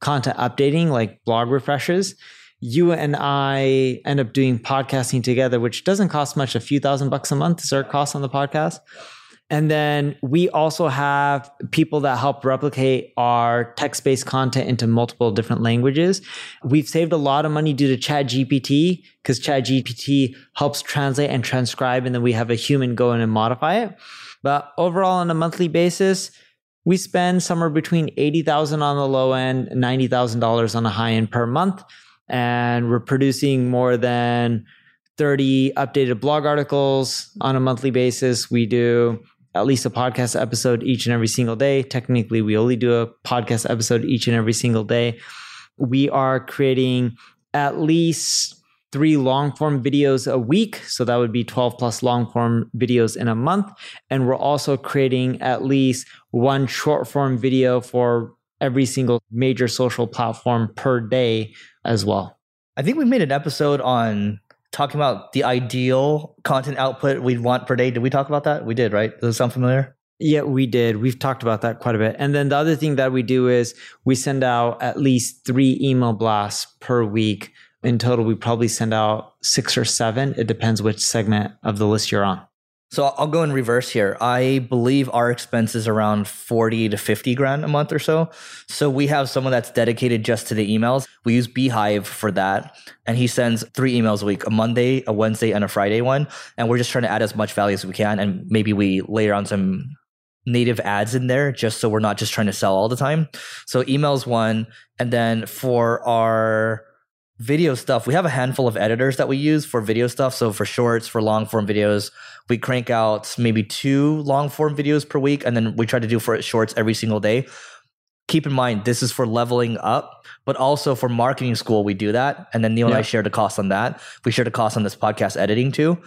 content updating, like blog refreshes, you and I end up doing podcasting together, which doesn't cost much, a few thousand bucks a month is our cost on the podcast. And then we also have people that help replicate our text based content into multiple different languages. We've saved a lot of money due to ChatGPT because ChatGPT helps translate and transcribe, and then we have a human go in and modify it. But overall, on a monthly basis, we spend somewhere between 80,000 on the low end, $90,000 on the high end per month. And we're producing more than 30 updated blog articles on a monthly basis. We do at least a podcast episode each and every single day. Technically, we only do a podcast episode each and every single day. We are creating at least three long form videos a week. So that would be 12 plus long form videos in a month. And we're also creating at least one short form video for every single major social platform per day as well. I think we made an episode on talking about the ideal content output we'd want per day. Did we talk about that? We did, right? Does it sound familiar? Yeah, we did. We've talked about that quite a bit. And then the other thing that we do is we send out at least three email blasts per week in total, we probably send out six or seven. It depends which segment of the list you're on. So I'll go in reverse here. I believe our expense is around 40 to 50 grand a month or so. So we have someone that's dedicated just to the emails. We use Beehiiv for that. And he sends three emails a week, a Monday, a Wednesday, and a Friday one. And we're just trying to add as much value as we can. And maybe we layer on some native ads in there just so we're not just trying to sell all the time. So emails one. And then for our video stuff, we have a handful of editors that we use for video stuff. So for shorts, for long form videos, we crank out maybe two long form videos per week, and then we try to do for shorts every single day. Keep in mind, this is for leveling up, but also for marketing school, we do that. And then Neil yeah. and I share the cost on that. We share the cost on this podcast editing too.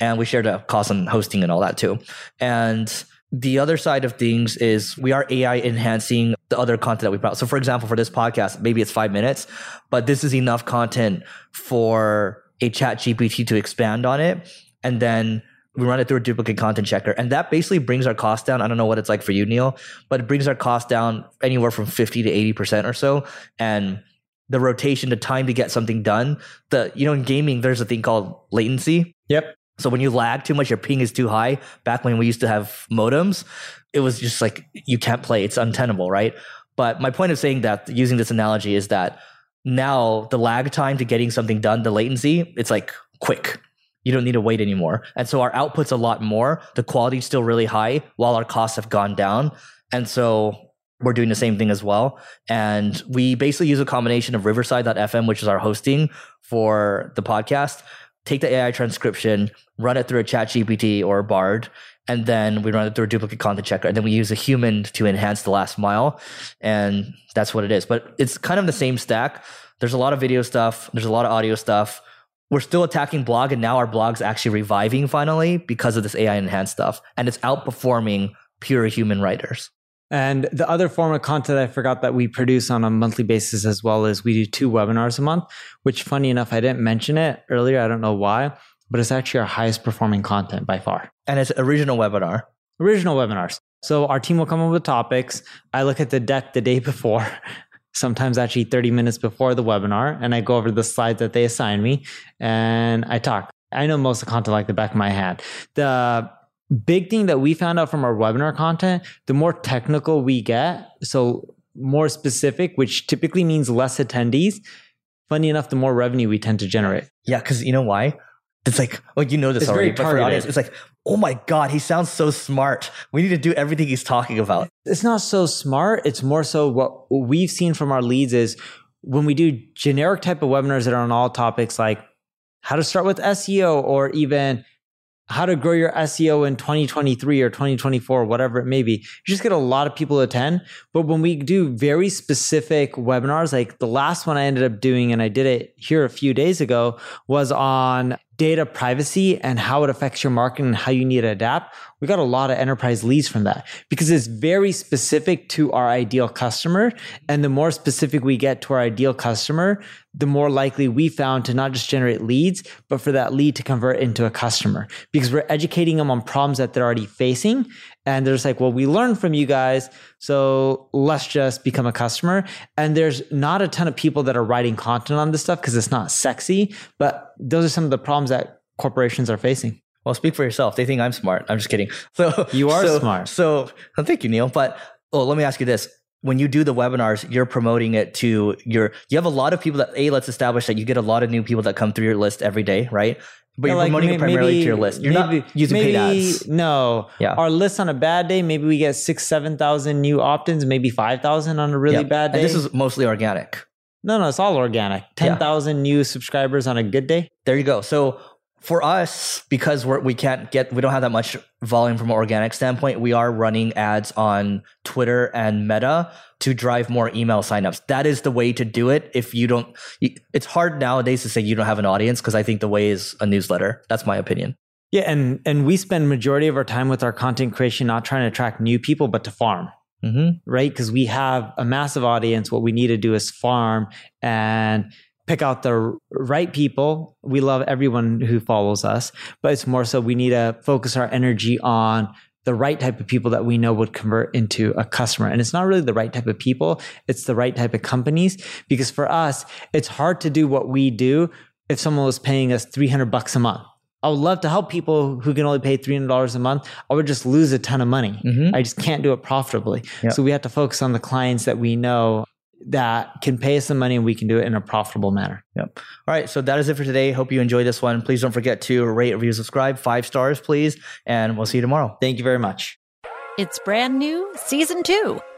And we share the cost on hosting and all that too. And the other side of things is we are AI enhancing the other content that we put out. So, for example, for this podcast, maybe it's five minutes, but this is enough content for a ChatGPT to expand on it. And then we run it through a duplicate content checker. And that basically brings our cost down. I don't know what it's like for you, Neil, but it brings our cost down anywhere from 50 to 80% or so. And the rotation, the time to get something done. The, you know, in gaming, there's a thing called latency. Yep. So when you lag too much, your ping is too high. Back when we used to have modems, it was just like you can't play. It's untenable, right? But my point of saying that, using this analogy, is that now the lag time to getting something done, the latency, it's like quick. You don't need to wait anymore. And so our output's a lot more. The quality's still really high while our costs have gone down. And so we're doing the same thing as well. And we basically use a combination of riverside.fm, which is our hosting for the podcast, take the AI transcription, run it through a ChatGPT or a Bard, and then we run it through a duplicate content checker. And then we use a human to enhance the last mile. And that's what it is. But it's kind of the same stack. There's a lot of video stuff, there's a lot of audio stuff. We're still attacking blog, and now our blog's actually reviving finally because of this AI enhanced stuff. And it's outperforming pure human writers. And the other form of content I forgot that we produce on a monthly basis as well is we do two webinars a month, which funny enough, I didn't mention it earlier. I don't know why, but it's actually our highest performing content by far. And it's original webinar. Original webinars. So our team will come up with topics. I look at the deck the day before, sometimes actually 30 minutes before the webinar, and I go over the slides that they assign me and I talk. I know most of the content like the back of my hand. The big thing that we found out from our webinar content the more technical we get so more specific which typically means less attendees funny enough the more revenue we tend to generate Yeah, because you know why? It's like, well, you know this It's already, but for the audience, it's like, oh my God, he sounds so smart. We need to do everything he's talking about. it's not so smart it's more so what we've seen from our leads is when we do generic type of webinars that are on all topics like how to start with SEO or even how to grow your SEO in 2023 or 2024, whatever it may be. You just get a lot of people to attend. But when we do very specific webinars, like the last one I ended up doing, and I did it here a few days ago, was on data privacy and how it affects your marketing and how you need to adapt. We got a lot of enterprise leads from that because it's very specific to our ideal customer. And the more specific we get to our ideal customer, the more likely we found to not just generate leads, but for that lead to convert into a customer because we're educating them on problems that they're already facing. And they're just like, well, we learned from you guys. So let's just become a customer. And there's not a ton of people that are writing content on this stuff because it's not sexy, but those are some of the problems that corporations are facing. Well, speak for yourself. They think I'm smart. I'm just kidding. So You are so- smart. So oh, thank you, Neil. But oh, let me ask you this. When you do the webinars, you're promoting it to your, you have a lot of people that, A, let's establish that you get a lot of new people that come through your list every day, right? But you're Like, promoting may- it primarily maybe- to your list. You're maybe- not using maybe, paid ads. No. Yeah. Our list on a bad day, maybe we get six, 7,000 new opt ins, maybe 5,000 on a really bad day. And this is mostly organic. no, no, it's all organic. 10,000 new subscribers on a good day. There you go. So for us, because we're, we can't get, we don't have that much volume from an organic standpoint, we are running ads on Twitter and Meta to drive more email signups. That is the way to do it. If you don't, it's hard nowadays to say you don't have an audience because I think the way is a newsletter. That's my opinion. Yeah, and and we spend majority of our time with our content creation not trying to attract new people, but to farm, Mm-hmm. right? Because we have a massive audience. What we need to do is farm and pick out the right people. We love everyone who follows us, but it's more so we need to focus our energy on the right type of people that we know would convert into a customer. And it's not really the right type of people, it's the right type of companies. Because for us, it's hard to do what we do if someone was paying us 300 bucks a month. I would love to help people who can only pay $300 a month. I would just lose a ton of money. Mhm. I just can't do it profitably. Yeah. So we have to focus on the clients that we know that can pay us some money and we can do it in a profitable manner. Yep. All right. So that is it for today. Hope you enjoyed this one. Please don't forget to rate, review, subscribe. Five stars, please. And we'll see you tomorrow. Thank you very much. It's brand new, season two.